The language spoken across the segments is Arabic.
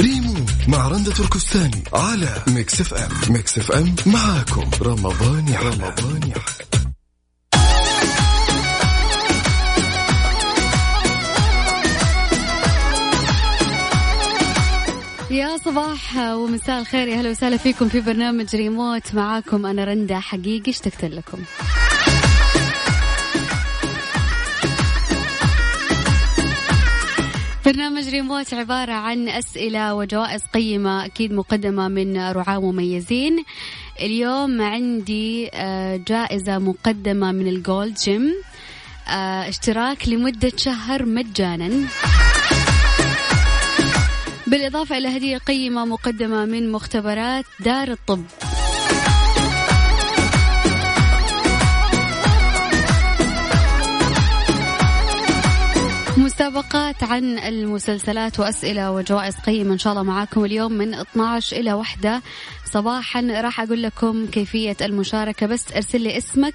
ريموت مع رندة تركستاني على ميكس اف ام. ميكس اف ام معاكم. رمضان يا رمضان يا يا صباح ومساء الخير. يا أهلا وسهلا فيكم في برنامج ريموت. معاكم أنا رندة حقيقي. اشتقت لكم. برنامج ريموت عبارة عن أسئلة وجوائز قيمة أكيد مقدمة من رعاة مميزين. اليوم عندي آه، جائزة مقدمة من الجولد جيم. آه، اشتراك لمدة شهر مجانا. بالإضافة إلى هدية قيمة مقدمة من مختبرات دار الطب. مسابقات عن المسلسلات وأسئلة وجوائز قيمة إن شاء الله معاكم اليوم من 12 إلى واحدة صباحا راح أقول لكم كيفية المشاركة بس أرسل لي اسمك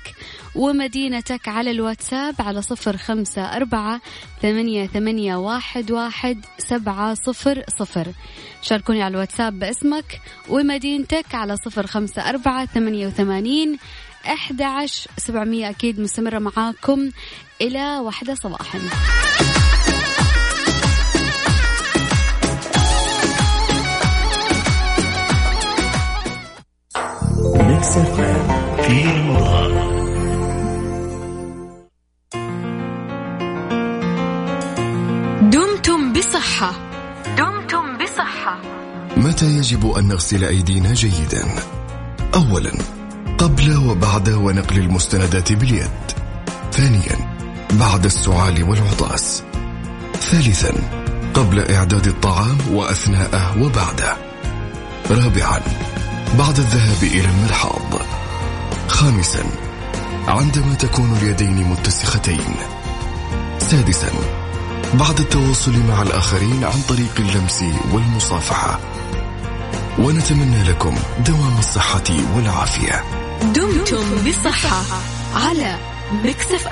ومدينتك على الواتساب على صفر خمسة أربعة ثمانية, ثمانية واحد, واحد سبعة صفر صفر. شاركوني على الواتساب باسمك ومدينتك على صفر خمسة أربعة ثمانية وثمانين أحد عشر سبعمية. أكيد مستمرة معاكم إلى واحدة صباحا. ميكس في رمضان دمتم بصحة. دمتم بصحة. متى يجب أن نغسل أيدينا جيدا؟ أولا قبل وبعد ونقل المستندات باليد. ثانيا بعد السعال والعطاس. ثالثا قبل إعداد الطعام وأثناءه وبعده. رابعا بعد الذهاب إلى المرحاض. خامسا عندما تكون اليدين متسختين. سادسا بعد التواصل مع الآخرين عن طريق اللمس والمصافحة. ونتمنى لكم دوام الصحة والعافية. دمتم بصحة على ميكس اف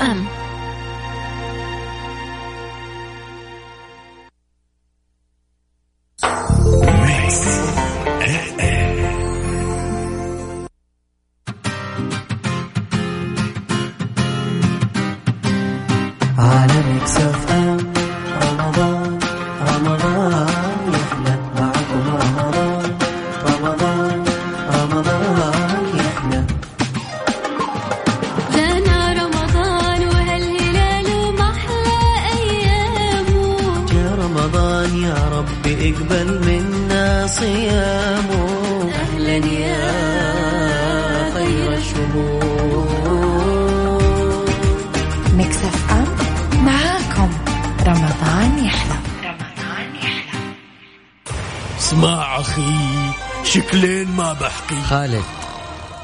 خالد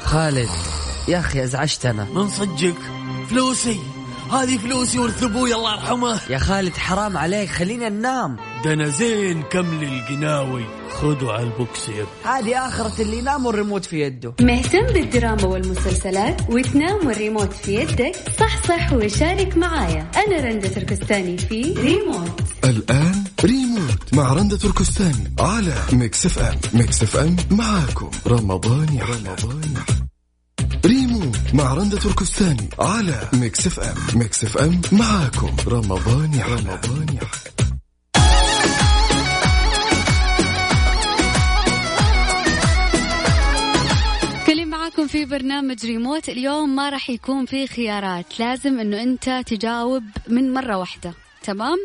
خالد يا أخي أزعجتنا. من صدقك؟ فلوسي. هذه فلوسي ورث أبوي الله يرحمه. يا خالد حرام عليك خلينا ننام. ده أنا زين كمل القناوي خذوا على البوكس يا ابني. هذه آخرة اللي ينام والريموت في يده. مهتم بالدراما والمسلسلات وتنام والريموت في يدك؟ صح صح وشارك معايا. أنا رندة تركستاني في ريموت. الآن ريموت مع رندة تركستاني على ميكس إف إم. ميكس إف إم معاكم. رمضان يا رمضان ريموت مع رندة تركستاني على ميكس إف إم. ميكس إف إم معاكم. رمضان يا رمضان كلكم معاكم في برنامج ريموت. اليوم ما راح يكون في خيارات. لازم إنه أنت تجاوب من مرة واحدة. تمام؟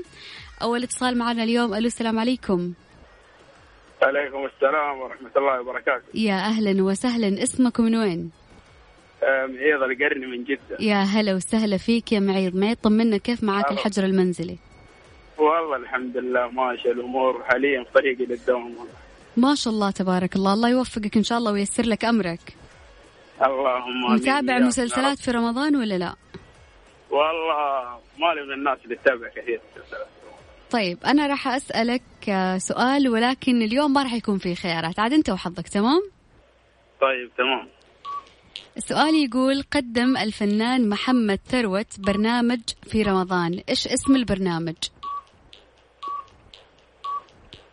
أول اتصال معنا اليوم. ألو السلام عليكم. عليكم السلام ورحمة الله وبركاته. يا أهلا وسهلا. اسمك من وين؟ معيض القرني من جدة. يا هلا وسهلا فيك يا معيض معيض طمنا كيف معاك الله. الحجر المنزلي؟ والله الحمد لله ماشي الأمور. حاليا في طريقي للدوام والله. ما شاء الله تبارك الله. الله يوفقك إن شاء الله وييسر لك أمرك. اللهم متابع. المسلسلات في رمضان ولا لا؟ والله مالي من الناس اللي تتابع كثير. مسلسلات طيب أنا راح أسألك آه، سؤال ولكن اليوم ما راح يكون فيه خيارات. عاد أنت وحظك تمام؟ طيب تمام. السؤال يقول قدم الفنان محمد ثروت برنامج في رمضان. إيش اسم البرنامج؟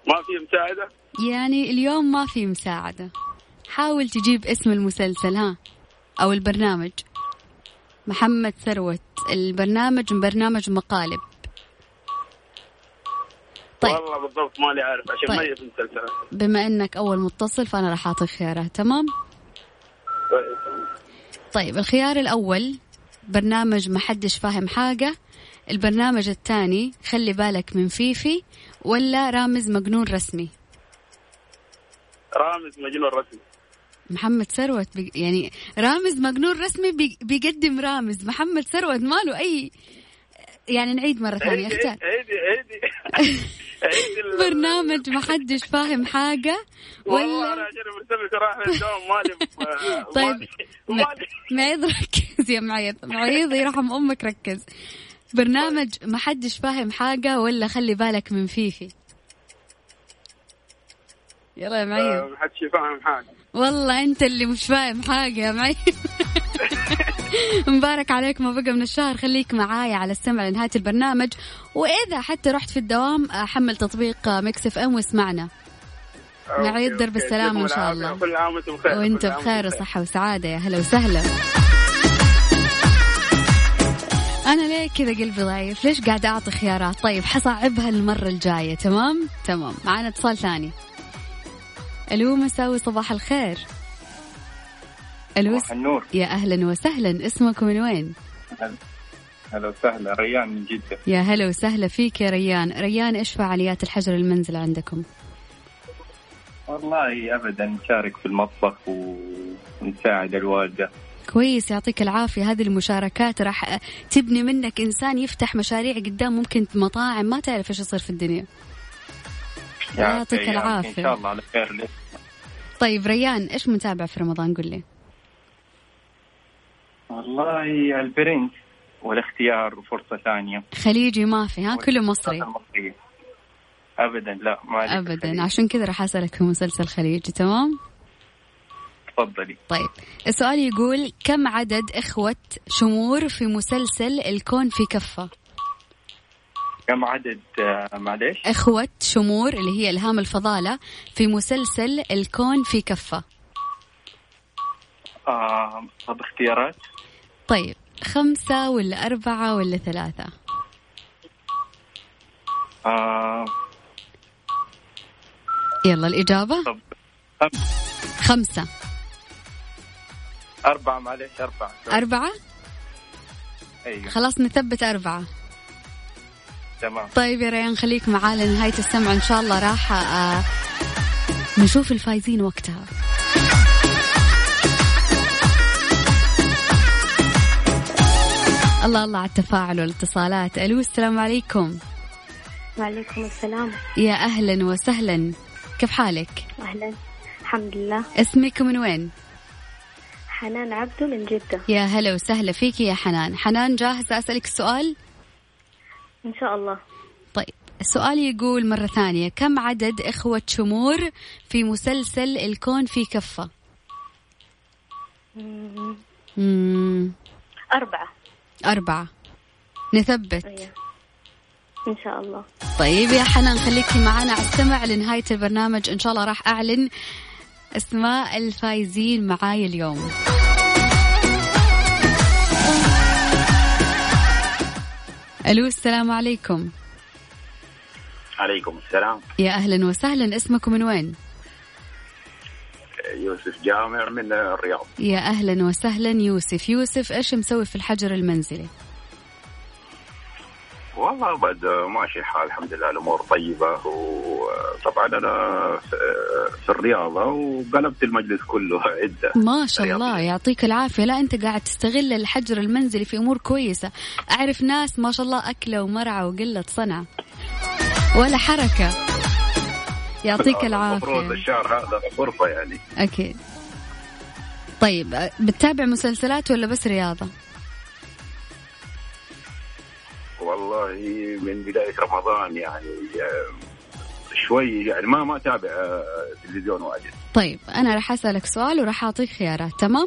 ما في مساعدة؟ يعني اليوم ما في مساعدة. حاول تجيب اسم المسلسل ها أو البرنامج. محمد ثروت البرنامج برنامج مقالب. طيب. والله بالضبط مالي عارف عشان طيب. ما في المسلسلات بما إنك أول متصل فأنا راح أعطيك خيارات تمام؟ طيب. طيب الخيار الأول برنامج محدش فاهم حاجة البرنامج الثاني خلي بالك من فيفي ولا رامز مجنون رسمي؟ رامز مجنون رسمي. محمد ثروت بي يعني رامز مجنون رسمي بي بيقدم رامز. محمد ثروت ماله اي يعني نعيد مرة ثانية عيدي اختار عيدي عيدي. برنامج محدش فاهم حاجة والله أنا ولا عشان مرتبط راح الدوام مالي طيب معيض ركز يا معيض معيض يرحم أمك ركز. برنامج محدش فاهم حاجة ولا خلي بالك من فيفي. يلا يا معيض آه، ما حدش يفهم حاجة. والله أنت اللي مش فاهم حاجة يا معيض مبارك عليك ما بقى من الشهر خليك معايا على السمع لنهاية البرنامج وإذا حتى رحت في الدوام حمل تطبيق ميكس إف إم واسمعنا نعيد درب أوكي. السلامة إن شاء. الله. كل عام وأنتم بخير عام بخير وأنتم وصحة وسعادة يا هلا وسهلا أنا ليه كذا قلبي ضعيف؟ ليش قاعدة أعطي خيارات؟ طيب حصعبها المرة الجاية تمام؟ تمام معنا اتصال ثاني ألو مساوي صباح الخير صباح النور. يا أهلا وسهلا. اسمكم من وين؟ هلا وسهلا. ريان من جدة. يا هلا وسهلا فيك يا ريان. ريان إيش فعاليات الحجر المنزل عندكم؟ والله ابدا نشارك في المطبخ ونساعد الوالدة. كويس يعطيك العافية. هذه المشاركات راح تبني منك إنسان يفتح مشاريع قدام ممكن مطاعم. ما تعرف إيش يصير في الدنيا. يعطيك العافية. إن شاء الله على خير. لك طيب ريان إيش متابع في رمضان؟ قل لي. والله البرنس والاختيار وفرصة ثانية. خليجي ما في ها؟ كله مصري. المصرية. ابدا لا ما أبدا. الخليج. عشان كذا راح أسألك في مسلسل خليجي تمام؟ تفضلي. طيب. السؤال يقول كم عدد إخوة شمور في مسلسل الكون في كفة؟ كم عدد آه، معلش إخوة شمور اللي هي إلهام الفضالة في مسلسل الكون في كفة. آه طب اختيارات. طيب خمسة ولا أربعة ولا ثلاثة؟ آه. يلا الإجابة؟ طب خمس خمسة. أربعة معلش أربعة. أربعة؟ أيوه. خلاص نثبت أربعة. تمام. طيب يا ريان خليك معانا لنهاية السمع. إن شاء الله راح آه نشوف الفايزين وقتها. الله الله على التفاعل والاتصالات. ألو السلام عليكم. وعليكم السلام. يا أهلا وسهلا. كيف حالك؟ أهلا. الحمد لله. اسمك من وين؟ حنان عبدو من جدة. يا هلا وسهلا فيك يا حنان. حنان جاهزة أسألك السؤال إن شاء الله. طيب السؤال يقول مرة ثانية. كم عدد إخوة شمور في مسلسل الكون في كفة؟ مم، مم. أربعة. أربعة. نثبت. أيوة. إن شاء الله. طيب يا حنان خليكي معنا. على السمع لنهاية البرنامج. إن شاء الله راح أعلن أسماء الفايزين معاي اليوم. ألو السلام عليكم. عليكم السلام. يا أهلا وسهلا. اسمكم من وين؟ يوسف جامع من الرياض. يا أهلا وسهلا. يوسف يوسف إيش مسوي في الحجر المنزلي؟ والله بعد ماشي الحال الحمد لله الأمور طيبة. وطبعا أنا في- الرياضة وقلبت المجلس كله عدة. ما شاء الله. يعطيك العافية. لا أنت قاعد تستغل الحجر المنزلي في أمور كويسة. أعرف ناس ما شاء الله أكلة ومرعى وقلة صنعة. ولا حركة. يعطيك المفروض العافية. الشهر هذا غرفة يعني. أكيد. طيب بتتابع مسلسلات ولا بس رياضة؟ والله من بداية رمضان يعني شوي يعني ما ما أتابع آه، تلفزيون واجد. طيب أنا راح أسألك سؤال وراح أعطيك خيارات تمام؟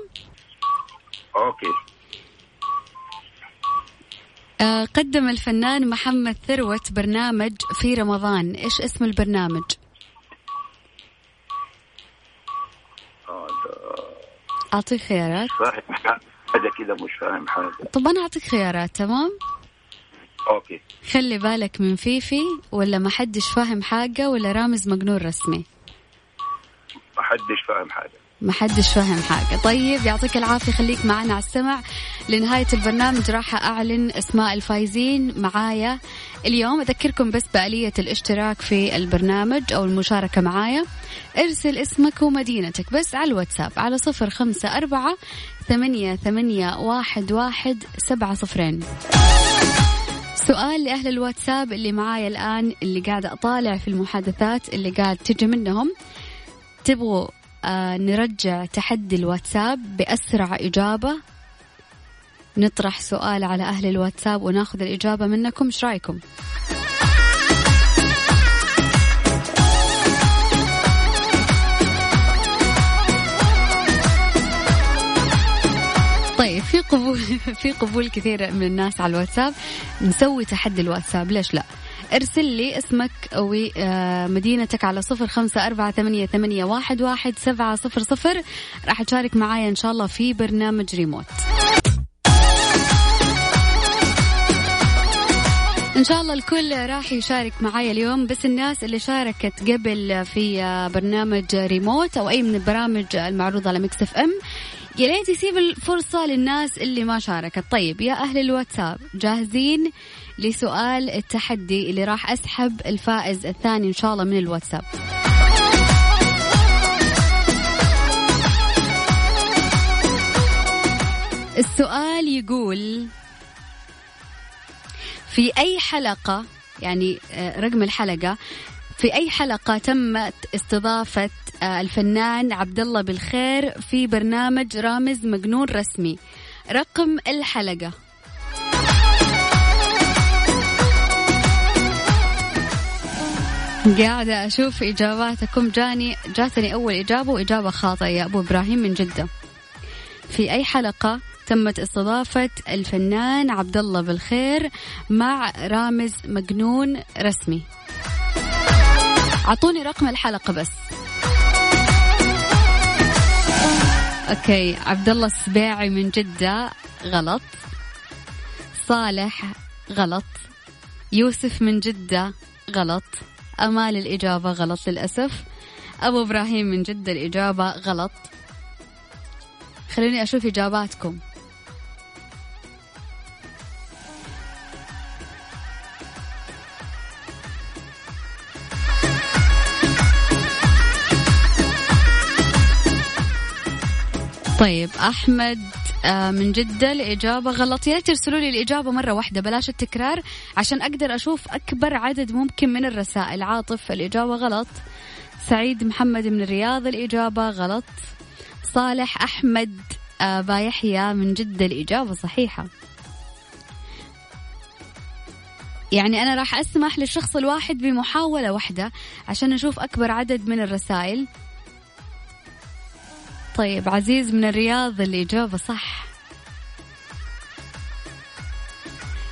أوكي. آه قدم الفنان محمد ثروت برنامج في رمضان. إيش اسم البرنامج؟ أعطيك خيارات. فاهم حاجة كذا مش فاهم حاجة. طب أنا أعطيك خيارات تمام؟ أوكي. خلي بالك من فيفي ولا ما حدش فاهم حاجة ولا رامز مجنون رسمي؟ ما حدش فاهم حاجة. ما حدش فاهم حاجة. طيب يعطيك العافية خليك معنا على السمع. لنهاية البرنامج راح أعلن أسماء الفايزين معايا اليوم. أذكركم بس بآلية الاشتراك في البرنامج أو المشاركة معايا. ارسل اسمك ومدينتك بس على الواتساب على صفر خمسة أربعة ثمانية, ثمانية واحد, واحد سبعة صفرين. سؤال لأهل الواتساب اللي معايا الآن اللي قاعدة أطالع في المحادثات اللي قاعد تجي منهم. تبغوا نرجع تحدي الواتساب بأسرع إجابة نطرح سؤال على أهل الواتساب وناخذ الإجابة منكم إيش رأيكم؟ طيب في قبول في قبول كثير من الناس على الواتساب نسوي تحدي الواتساب ليش لا؟ ارسل لي اسمك ومدينتك على صفر خمسة أربعة ثمانية, ثمانية واحد, واحد سبعة صفر صفر. راح تشارك معايا إن شاء الله في برنامج ريموت. إن شاء الله الكل راح يشارك معايا اليوم بس الناس اللي شاركت قبل في برنامج ريموت أو أي من البرامج المعروضة على ميكس إف إم يا ليت يسيب الفرصة للناس اللي ما شاركت. طيب يا أهل الواتساب جاهزين؟ لسؤال التحدي اللي راح أسحب الفائز الثاني إن شاء الله من الواتساب. السؤال يقول في أي حلقة يعني آه، رقم الحلقة في أي حلقة تمت استضافة آه، الفنان عبد الله بالخير في برنامج رامز مجنون رسمي؟ رقم الحلقة. قاعدة أشوف إجاباتكم. جاني جاتني أول إجابة وإجابة خاطئة يا أبو إبراهيم من جدة. في أي حلقة تمت استضافة الفنان عبد الله بالخير مع رامز مجنون رسمي؟ أعطوني رقم الحلقة بس. أوكي عبد الله السبيعي من جدة غلط. صالح غلط. يوسف من جدة غلط. أمال الإجابة غلط للأسف. أبو إبراهيم من جدة الإجابة غلط. خليني أشوف إجاباتكم. طيب أحمد آه، من جدة الإجابة غلط. يا ريت ترسلوا لي الإجابة مرة واحدة بلاش التكرار عشان أقدر أشوف أكبر عدد ممكن من الرسائل. عاطف الإجابة غلط. سعيد محمد من الرياض الإجابة غلط. صالح أحمد آه، بايحيى من جدة الإجابة صحيحة. يعني أنا راح أسمح للشخص الواحد بمحاولة واحدة عشان نشوف أكبر عدد من الرسائل. طيب عزيز من الرياض الإجابة صح.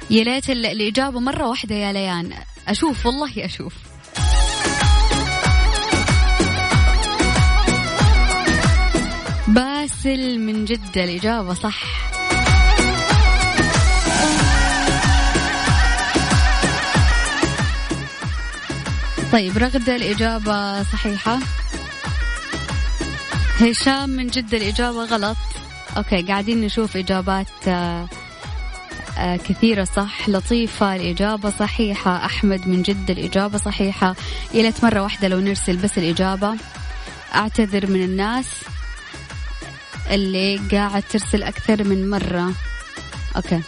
يا ليت الإجابة مرة واحدة يا ليان. أشوف والله أشوف. باسل من جدة الإجابة صح. طيب رغدة الإجابة صحيحة. هشام من جدة الإجابة غلط. أوكي قاعدين نشوف إجابات آه آه كثيرة صح. لطيفة الإجابة صحيحة. أحمد من جدة الإجابة صحيحة. يا ليت مرة واحدة لو نرسل بس الإجابة. أعتذر من الناس اللي قاعد ترسل أكثر من مرة. أوكي.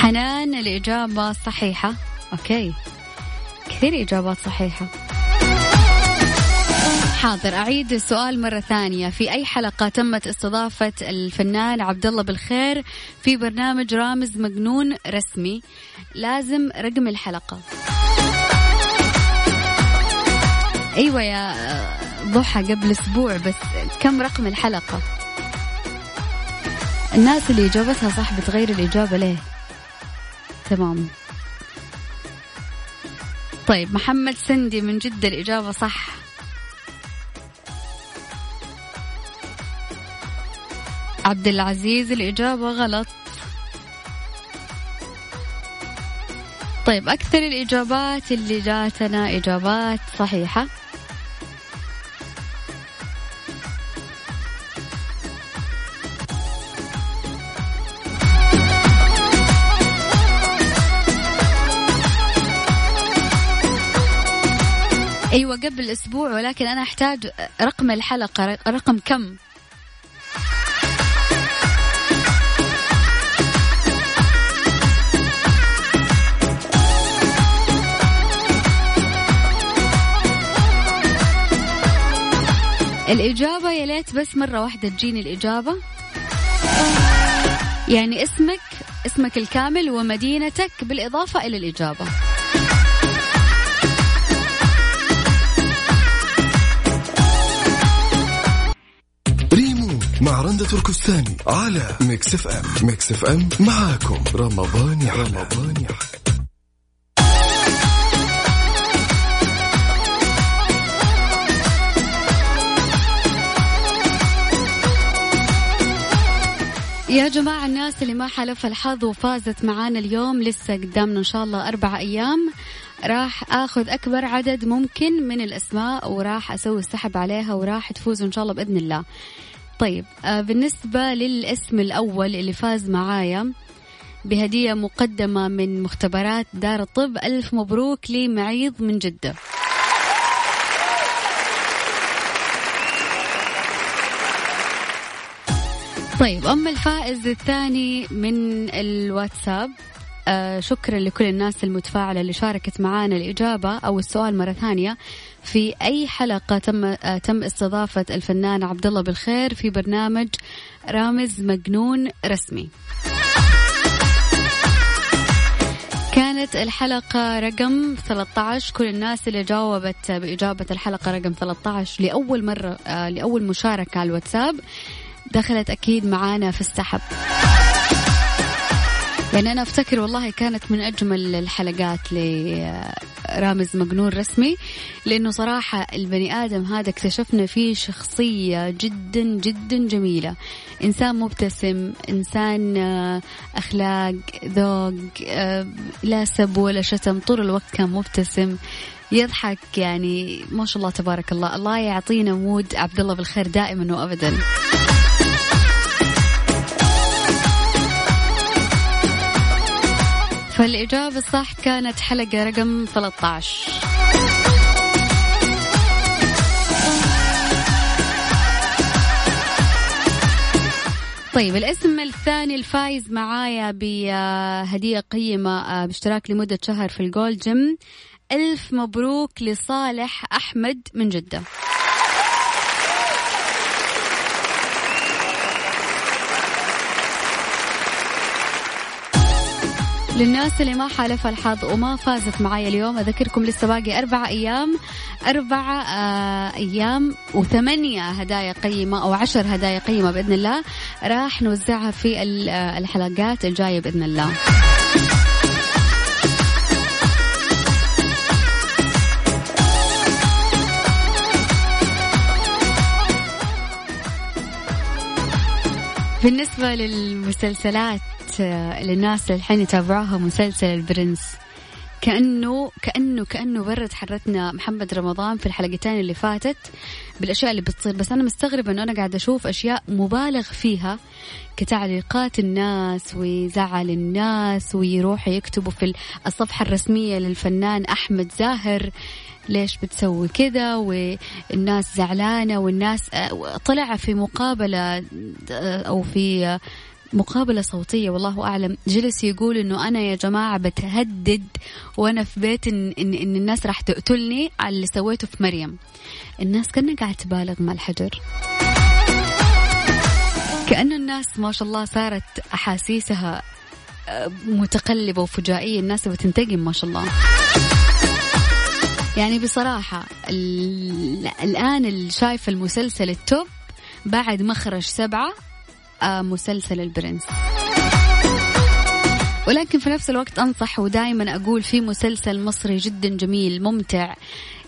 حنان الإجابة صحيحة. أوكي. كثير إجابات صحيحة. حاضر. أعيد السؤال مرة ثانية. في أي حلقة تمت استضافة الفنان عبد الله بالخير في برنامج رامز مجنون رسمي؟ لازم رقم الحلقة. أيوة يا ضحى قبل أسبوع بس كم رقم الحلقة؟ الناس اللي إجابتها صح بتغير الإجابة ليه؟ تمام. طيب محمد سندي من جدة الإجابة صح. عبد العزيز الإجابة غلط. طيب أكثر الإجابات اللي جاتنا إجابات صحيحة. أيوه قبل أسبوع ولكن أنا أحتاج رقم الحلقة رقم كم؟ الإجابة يا ليت بس مرة واحدة تجيني الإجابة. يعني اسمك اسمك الكامل ومدينتك بالإضافة إلى الإجابة. ريموت مع رندة تركستاني على ميكس اف ام. ميكس اف ام معاكم. رمضان يحلى. رمضان يحلى. يا جماعة الناس اللي ما حالفها الحظ وفازت معانا اليوم لسه قدامنا إن شاء الله أربع أيام راح آخذ أكبر عدد ممكن من الأسماء وراح أسوي السحب عليها وراح تفوزوا إن شاء الله بإذن الله. طيب آه بالنسبة للاسم الأول اللي فاز معايا بهدية مقدمة من مختبرات دار الطب ألف مبروك لمعيض من جدة. طيب أما الفائز الثاني من الواتساب آه شكرا لكل الناس المتفاعلة اللي شاركت معانا الإجابة أو السؤال مرة ثانية. في أي حلقة تم آه تم استضافة الفنان عبد الله بالخير في برنامج رامز مجنون رسمي. كانت الحلقة رقم 13 كل الناس اللي جاوبت بإجابة الحلقة رقم 13 لأول مرة آه لأول مشاركة على الواتساب. دخلت أكيد معانا في السحب. يعني أنا أفتكر والله كانت من أجمل الحلقات لرامز مجنون رسمي لأنه صراحة البني آدم هذا اكتشفنا فيه شخصية جدا جدا جميلة. إنسان مبتسم إنسان أخلاق ذوق لا سب ولا شتم طول الوقت كان مبتسم. يضحك يعني ما شاء الله تبارك الله. الله يعطينا مود عبد الله بالخير دائما وابدا. فالإجابة الصح كانت حلقة رقم 13 طيب الاسم الثاني الفايز معايا بهدية قيمة باشتراك لمدة شهر في ال Gold Gym. ألف مبروك لصالح أحمد من جدة. للناس اللي ما حالفها الحظ وما فازت معايا اليوم أذكركم لسه باقي أربع أيام أربع آه أيام وثمانية هدايا قيمة أو عشر هدايا قيمة بإذن الله راح نوزعها في الحلقات الجاية بإذن الله. بالنسبة للمسلسلات للناس اللي الحين يتابعوها مسلسل البرنس كأنه كأنه كأنه برد حرتنا محمد رمضان في الحلقتين اللي فاتت بالأشياء اللي بتصير. بس أنا مستغربة أنه أنا قاعدة أشوف أشياء مبالغ فيها كتعليقات الناس وزعل الناس ويروحوا يكتبوا في الصفحة الرسمية للفنان أحمد زاهر ليش بتسوي كذا والناس زعلانة والناس طلع في مقابلة أو في مقابلة صوتية والله أعلم. جلس يقول إنه أنا يا جماعة بتهدد وأنا في بيت إن, إن, إن الناس راح تقتلني على اللي سويته في مريم. الناس كنا قاعد تبالغ مع الحجر. كأنه الناس ما شاء الله صارت أحاسيسها متقلبة وفجائية. الناس بتنتقم ما شاء الله. يعني بصراحة الآن اللي شايف المسلسل التوب بعد مخرج سبعة مسلسل البرنس. ولكن في نفس الوقت أنصح ودائما أقول في مسلسل مصري جدا جميل ممتع.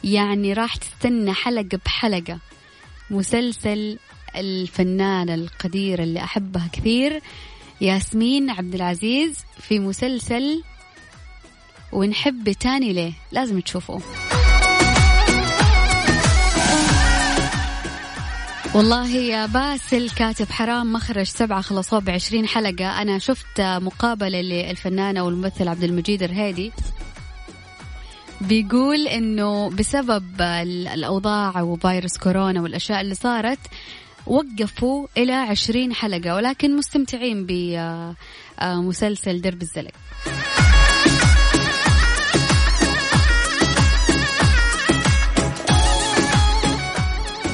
يعني راح تستنى حلقة بحلقة. مسلسل الفنانة القديرة اللي أحبها كثير ياسمين عبد العزيز في مسلسل ونحب تاني ليه. لازم تشوفوه والله يا باسل كاتب حرام مخرج سبعة خلصوه بعشرين حلقة. أنا شفت مقابلة للفنانة والممثل عبد المجيد الرهيدي بيقول إنه بسبب الأوضاع وفيروس كورونا والأشياء اللي صارت وقفوا إلى عشرين حلقة ولكن مستمتعين بمسلسل درب الزلق.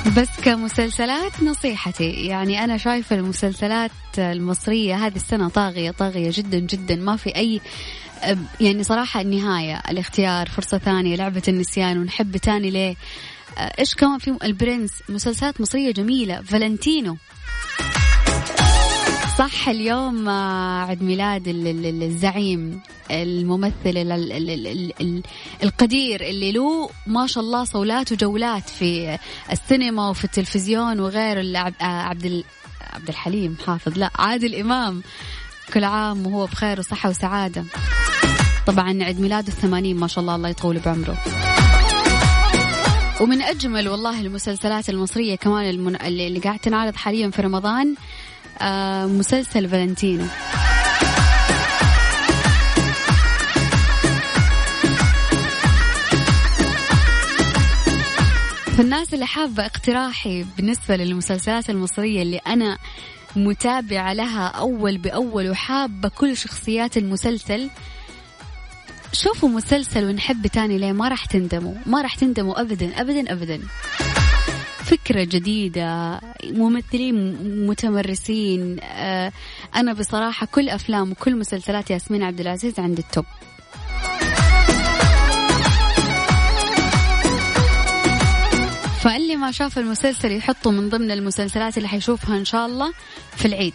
بس كمسلسلات نصيحتي يعني أنا شايفة المسلسلات المصرية هذه السنة طاغية طاغية جدا جدا. ما في أي يعني صراحة النهاية الاختيار فرصة ثانية لعبة النسيان ونحب تاني ليه؟ إيش كمان في؟ البرنس مسلسلات مصرية جميلة. فالنتينو صح اليوم عيد ميلاد الزعيم الممثل القدير اللي له ما شاء الله صولات وجولات في السينما وفي التلفزيون وغير عبد عبد الحليم حافظ لا عادل إمام كل عام وهو بخير وصحة وسعادة طبعا عيد ميلاده الثمانين ما شاء الله الله يطول بعمره ومن أجمل والله المسلسلات المصرية كمان. اللي قاعد تنعرض حاليا في رمضان آه مسلسل فالنتينو. فالناس اللي حابة اقتراحي بالنسبة للمسلسلات المصرية اللي أنا متابعة لها أول بأول وحابة كل شخصيات المسلسل شوفوا مسلسل ونحب تاني ليه ما راح تندموا ما راح تندموا أبدا أبدا أبدا. فكرة جديدة ممثلين متمرسين آه، أنا بصراحة كل أفلام وكل مسلسلات ياسمين عبد العزيز عند التوب. فاللي ما شاف المسلسل يحطه من ضمن المسلسلات اللي حيشوفها إن شاء الله في العيد.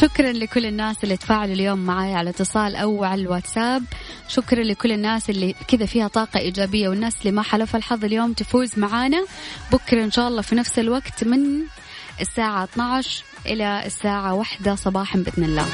شكرا لكل الناس اللي تفاعلوا اليوم معي على اتصال أو على الواتساب. شكرا لكل الناس اللي كذا فيها طاقة إيجابية والناس اللي ما حلف الحظ اليوم تفوز معانا. بكرة إن شاء الله في نفس الوقت من الساعة 12 إلى الساعة 1 صباحا بإذن الله.